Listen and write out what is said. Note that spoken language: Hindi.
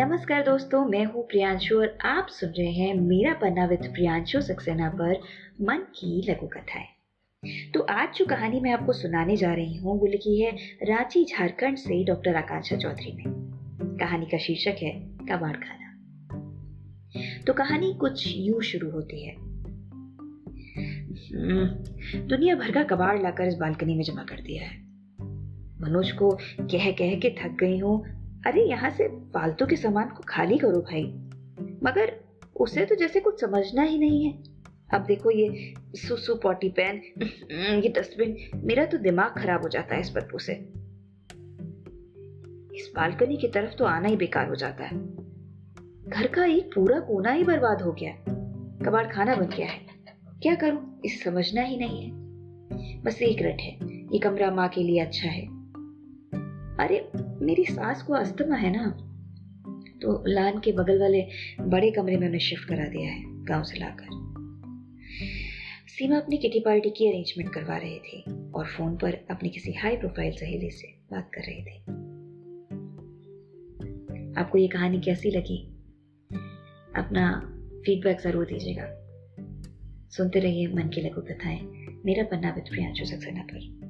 नमस्कार दोस्तों मैं हूँ प्रियांशु और आप सुन रहे हैं मेरा पन्ना विद प्रियांशु सक्सेना पर मन की लघु कथाएँ। तो आज जो कहानी मैं आपको सुनाने जा रही हूँ वो लिखी है रांची झारखंड से डॉक्टर आकांक्षा चौधरी ने। कहानी का शीर्षक है कबाड़ खाना। तो कहानी कुछ यूँ शुरू होती है। हम्म, दुनिया भर का कबाड़ लाकर इस बालकनी में जमा कर दिया है। मनोज को कह कह के थक गई हूँ अरे, यहाँ से फालतू के सामान को खाली करो भाई। मगर उसे तो जैसे कुछ समझना ही नहीं है। अब देखो ये सुसु पॉटी पैन ये डस्टबिन, मेरा तो दिमाग खराब हो जाता है इस बदबू से इस बालकनी की तरफ़ तो आना ही बेकार हो जाता है। घर का एक पूरा कोना ही बर्बाद हो गया। कबाड़ खाना बन गया है। क्या करूँ? इसे समझना ही नहीं है। बस एक रट है। ये कमरा माँ के लिए अच्छा है। अरे मेरी सास को अस्थमा है ना तो लान के बगल वाले बड़े कमरे में उन्हें शिफ्ट करा दिया है, गाँव से लाकर। सीमा अपनी किटी पार्टी की अरेंजमेंट करवा रही थी और फ़ोन पर अपनी किसी हाई प्रोफ़ाइल सहेली से बात कर रही थी। आपको ये कहानी कैसी लगी? अपना फीडबैक ज़रूर दीजिएगा। सुनते रहिए मन की लघु कथाएँ, मेरा पन्ना विद प्रियांशु सक्सेना पर।